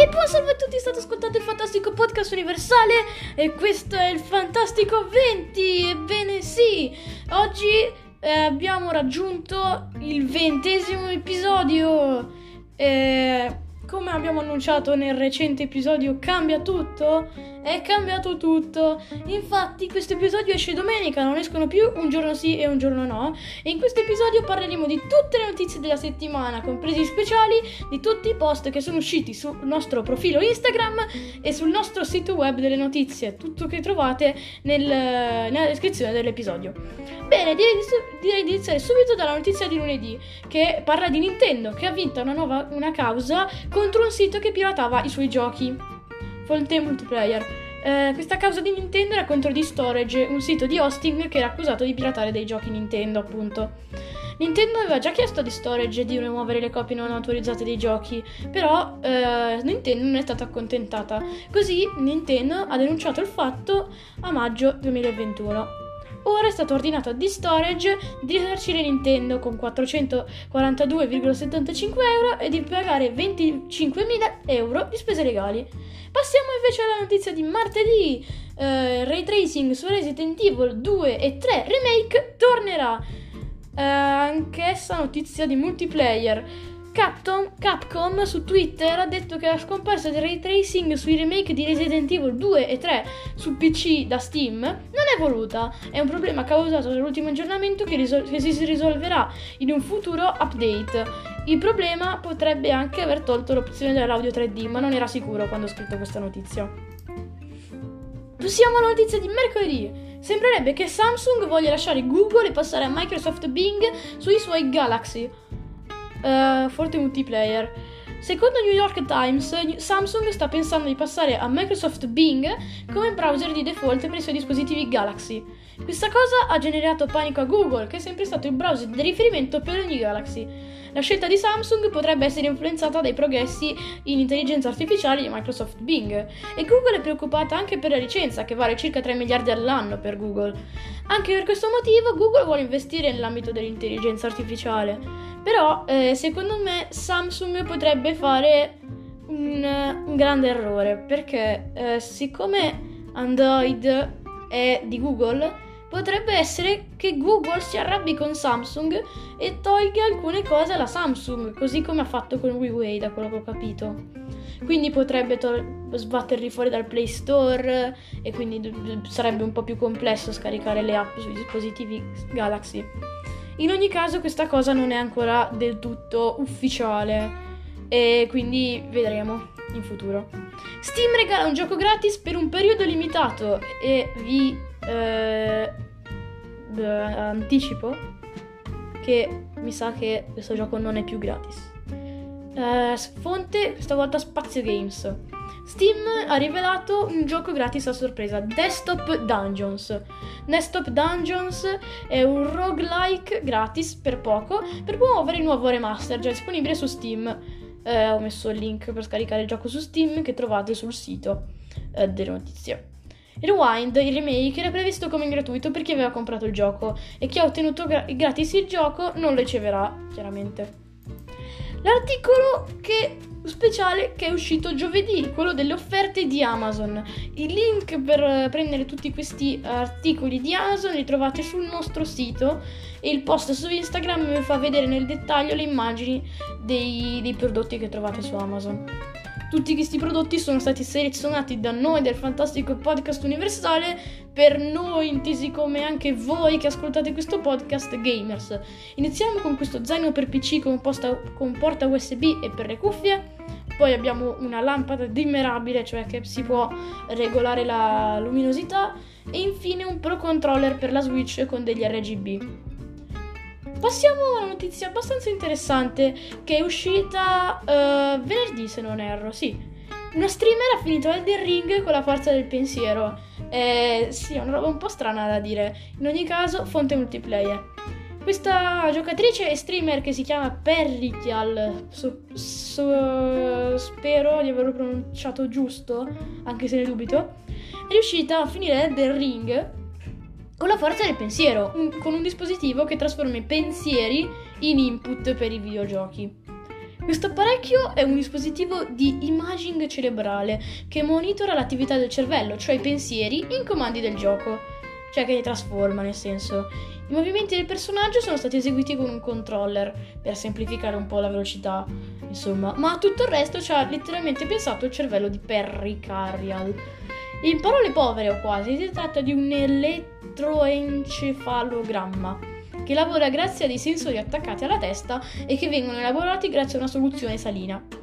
E buon salve a tutti, state ascoltando il fantastico podcast universale e questo è il fantastico 20. Ebbene sì, oggi eh, abbiamo raggiunto il ventesimo episodio. Eh, come abbiamo annunciato nel recente episodio Cambia tutto, è cambiato tutto. Infatti questo episodio esce domenica, non escono più un giorno sì e un giorno no. E in questo episodio parleremo di tutte le notizie della settimana, compresi speciali, di tutti i post che sono usciti sul nostro profilo Instagram e sul nostro sito web delle notizie, tutto che trovate nel, nella descrizione dell'episodio. Bene, direi di, direi di, iniziare subito dalla notizia di lunedì, che parla di Nintendo, che ha vinto una, nuova, una causa contro un sito che piratava i suoi giochi. Fonte multiplayer. Eh, questa causa di Nintendo era contro di Storage, un sito di hosting che era accusato di piratare dei giochi Nintendo, appunto. Nintendo aveva già chiesto a Storage di rimuovere le copie non autorizzate dei giochi, però eh, Nintendo non è stata accontentata. Così Nintendo ha denunciato il fatto a maggio 2021. Ora è stato ordinato a D-Storage di risarcire Nintendo con 442,75 euro e di pagare 25.000 euro di spese legali. Passiamo invece alla notizia di martedì. Uh, Ray Tracing su Resident Evil 2 e 3 Remake tornerà. Uh, anch'essa notizia di multiplayer. Capcom, Capcom, su Twitter ha detto che la scomparsa del ray tracing sui remake di Resident Evil 2 e 3 su PC da Steam non è voluta. È un problema causato dall'ultimo aggiornamento che, risol- che si risolverà in un futuro update. Il problema potrebbe anche aver tolto l'opzione dell'audio 3D, ma non era sicuro quando ho scritto questa notizia. Passiamo alla notizia di mercoledì. Sembrerebbe che Samsung voglia lasciare Google e passare a Microsoft Bing sui suoi Galaxy uh, forte multiplayer. Secondo New York Times, Samsung sta pensando di passare a Microsoft Bing come browser di default per i suoi dispositivi Galaxy. Questa cosa ha generato panico a Google, che è sempre stato il browser di riferimento per ogni Galaxy. La scelta di Samsung potrebbe essere influenzata dai progressi in intelligenza artificiale di Microsoft Bing e Google è preoccupata anche per la licenza che vale circa 3 miliardi all'anno per Google. Anche per questo motivo Google vuole investire nell'ambito dell'intelligenza artificiale. Però eh, secondo me Samsung potrebbe fare un, un grande errore perché eh, siccome Android è di Google potrebbe essere che Google si arrabbi con Samsung e tolga alcune cose alla Samsung, così come ha fatto con WeWay, da quello che ho capito. Quindi potrebbe to- sbatterli fuori dal Play Store e quindi d- sarebbe un po' più complesso scaricare le app sui dispositivi Galaxy. In ogni caso questa cosa non è ancora del tutto ufficiale e quindi vedremo in futuro. Steam regala un gioco gratis per un periodo limitato e vi eh, anticipo che mi sa che questo gioco non è più gratis. Eh, fonte, stavolta Spazio Games. Steam ha rivelato un gioco gratis a sorpresa, Desktop Dungeons. Desktop Dungeons è un roguelike gratis per poco per promuovere il nuovo remaster già disponibile su Steam. Eh, ho messo il link per scaricare il gioco su Steam che trovate sul sito eh, delle notizie. Rewind, il remake, era previsto come gratuito per chi aveva comprato il gioco e chi ha ottenuto gra- gratis il gioco non lo riceverà, chiaramente. L'articolo che, speciale che è uscito giovedì, quello delle offerte di Amazon. Il link per prendere tutti questi articoli di Amazon li trovate sul nostro sito e il post su Instagram vi fa vedere nel dettaglio le immagini dei, dei prodotti che trovate su Amazon. Tutti questi prodotti sono stati selezionati da noi del fantastico podcast universale per noi, intesi come anche voi che ascoltate questo podcast gamers. Iniziamo con questo zaino per PC con, posta, con porta USB e per le cuffie. Poi abbiamo una lampada dimmerabile, cioè che si può regolare la luminosità. E infine un Pro Controller per la Switch con degli RGB. Passiamo a una notizia abbastanza interessante che è uscita uh, venerdì, se non erro, sì. Una streamer ha finito Elden Ring con la forza del pensiero. Eh, sì, è una roba un po' strana da dire. In ogni caso, fonte multiplayer. Questa giocatrice e streamer che si chiama Perritial, so, so, spero di averlo pronunciato giusto, anche se ne dubito, è riuscita a finire Elden Ring con la forza del pensiero, un, con un dispositivo che trasforma i pensieri in input per i videogiochi. Questo apparecchio è un dispositivo di imaging cerebrale che monitora l'attività del cervello, cioè i pensieri, in comandi del gioco, cioè che li trasforma nel senso. I movimenti del personaggio sono stati eseguiti con un controller per semplificare un po' la velocità, insomma, ma tutto il resto ci ha letteralmente pensato il cervello di Perry Carrial. In parole povere o quasi, si tratta di un elettroencefalogramma che lavora grazie a dei sensori attaccati alla testa e che vengono elaborati grazie a una soluzione salina.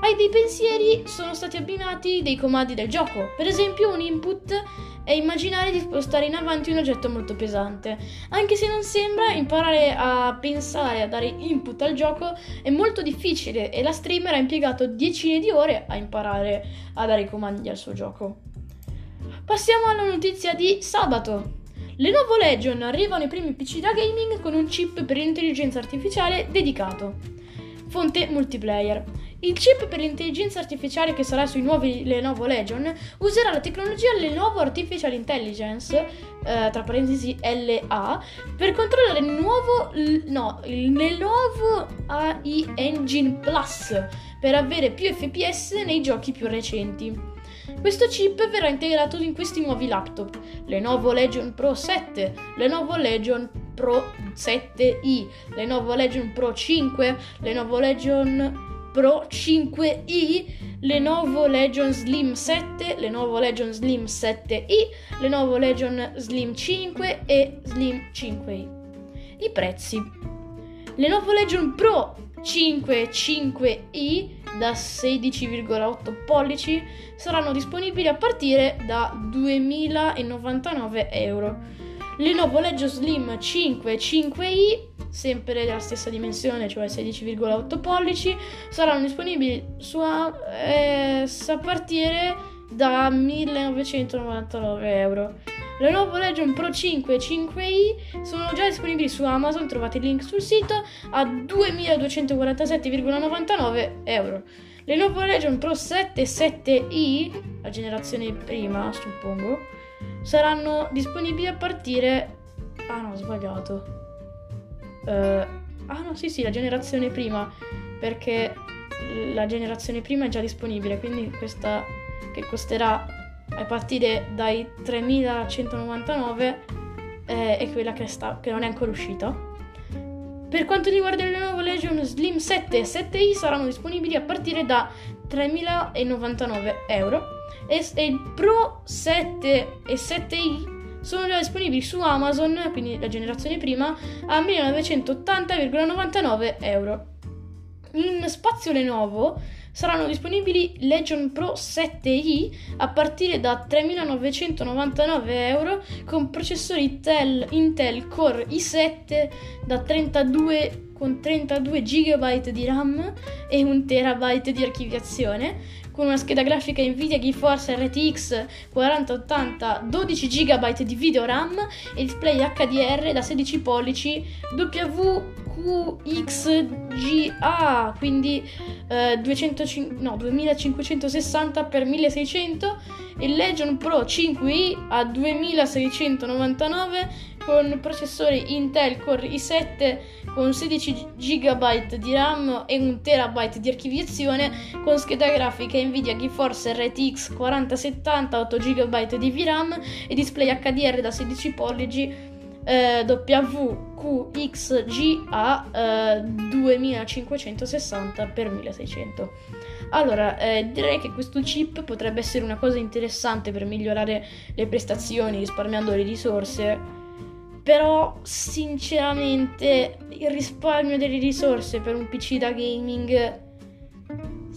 Ai dei pensieri sono stati abbinati dei comandi del gioco, per esempio un input è immaginare di spostare in avanti un oggetto molto pesante. Anche se non sembra, imparare a pensare, a dare input al gioco è molto difficile e la streamer ha impiegato decine di ore a imparare a dare i comandi al suo gioco. Passiamo alla notizia di sabato. Lenovo Legion arrivano i primi PC da gaming con un chip per l'intelligenza artificiale dedicato. Fonte multiplayer. Il chip per l'intelligenza artificiale che sarà sui nuovi Lenovo Legion userà la tecnologia Lenovo Artificial Intelligence, eh, tra parentesi LA, per controllare il nuovo, no, il Lenovo AI Engine Plus per avere più FPS nei giochi più recenti. Questo chip verrà integrato in questi nuovi laptop, Lenovo Legion Pro 7, Lenovo Legion Pro 7i, Lenovo Legion Pro 5, Lenovo Legion Pro 5i, Lenovo Legion Slim 7, Lenovo Legion Slim 7i, Lenovo Legion Slim 5 e Slim 5i. I prezzi. Lenovo Legion Pro 5 5i da 16,8 pollici saranno disponibili a partire da 2099 euro. Lenovo Legion Slim 5 5i sempre della stessa dimensione, cioè 16,8 pollici, saranno disponibili su eh, a partire da 1999 euro. Lenovo Legion Pro 5 e 5i sono già disponibili su Amazon, trovate il link sul sito, a 2247,99 euro. Lenovo Legion Pro 7 e 7i, la generazione prima suppongo, saranno disponibili a partire... Ah no, ho sbagliato. Uh, ah no, sì, sì, la generazione prima, perché la generazione prima è già disponibile, quindi questa che costerà a partire dai 3199 eh, è quella che, sta, che non è ancora uscita. Per quanto riguarda il Lenovo Legion Slim 7 e 7i saranno disponibili a partire da 3099 euro e, e il Pro 7 e 7i sono già disponibili su Amazon, quindi la generazione prima, a 1980,99 euro. In spazio Lenovo saranno disponibili Legion Pro 7i a partire da 3.999 euro con processori Intel, Intel Core i7 da 32 con 32 GB di RAM e 1 TB di archiviazione con una scheda grafica Nvidia GeForce RTX 4080 12 GB di video RAM e display HDR da 16 pollici WQXGA, quindi eh, 205, no, 2560 x 1600 e Legion Pro 5i a 2699 con processori Intel Core i7 con 16 GB di RAM e 1 TB di archiviazione con scheda grafica Nvidia GeForce RTX 4070 8 GB di VRAM e display HDR da 16 pollici eh, WQXGA eh, 2560 x 1600. Allora, eh, direi che questo chip potrebbe essere una cosa interessante per migliorare le prestazioni risparmiando le risorse però sinceramente il risparmio delle risorse per un PC da gaming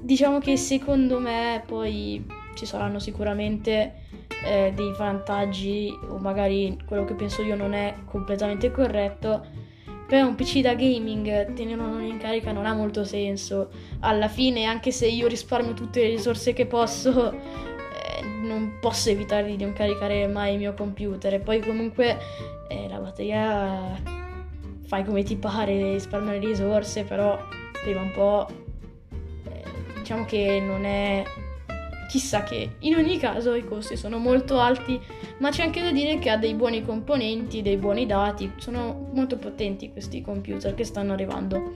diciamo che secondo me poi ci saranno sicuramente eh, dei vantaggi o magari quello che penso io non è completamente corretto. Per un PC da gaming tenerlo in carica non ha molto senso. Alla fine anche se io risparmio tutte le risorse che posso non posso evitare di non caricare mai il mio computer e poi comunque eh, la batteria fai come ti pare, risparmia le risorse, però prima un po' eh, diciamo che non è chissà che. In ogni caso i costi sono molto alti, ma c'è anche da dire che ha dei buoni componenti, dei buoni dati, sono molto potenti questi computer che stanno arrivando.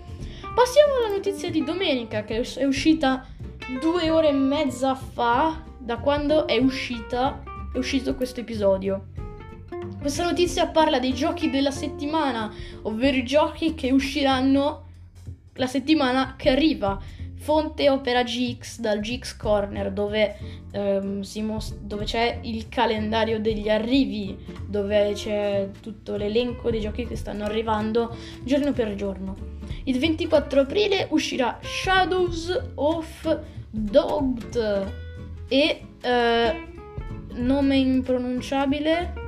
Passiamo alla notizia di domenica che è uscita due ore e mezza fa da quando è uscita è uscito questo episodio. Questa notizia parla dei giochi della settimana, ovvero i giochi che usciranno la settimana che arriva. Fonte Opera GX dal GX Corner dove, ehm, most- dove, c'è il calendario degli arrivi, dove c'è tutto l'elenco dei giochi che stanno arrivando giorno per giorno. Il 24 aprile uscirà Shadows of Dogged e eh, nome impronunciabile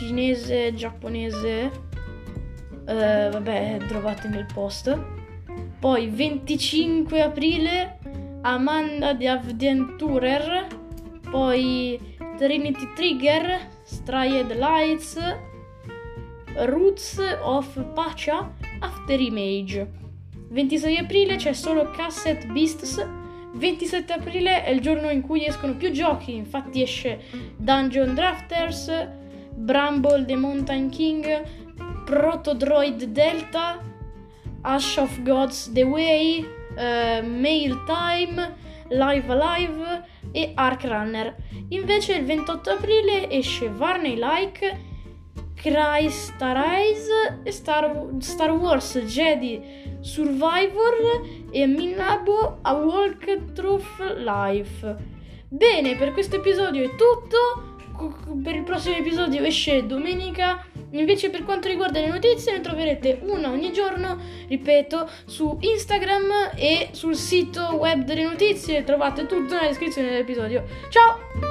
cinese, giapponese. Eh, vabbè, trovate nel post. Poi 25 aprile Amanda di Avventurer, poi Trinity Trigger, Stried Lights, Roots of Pacha, After Image. 26 aprile c'è solo Cassette Beasts. 27 aprile è il giorno in cui escono più giochi, infatti esce Dungeon Drafters, Bramble the Mountain King, Proto Droid Delta, Ash of Gods The Way, uh, Mail Time, Live Alive e Ark Runner. Invece il 28 aprile esce Varney Like, Christ Arise e Star, Star Wars Jedi Survivor e Minabo A Walk Truth Life. Bene, per questo episodio è tutto. Per il prossimo episodio esce domenica Invece per quanto riguarda le notizie ne troverete una ogni giorno, ripeto, su Instagram e sul sito web delle notizie, trovate tutto nella descrizione dell'episodio. Ciao!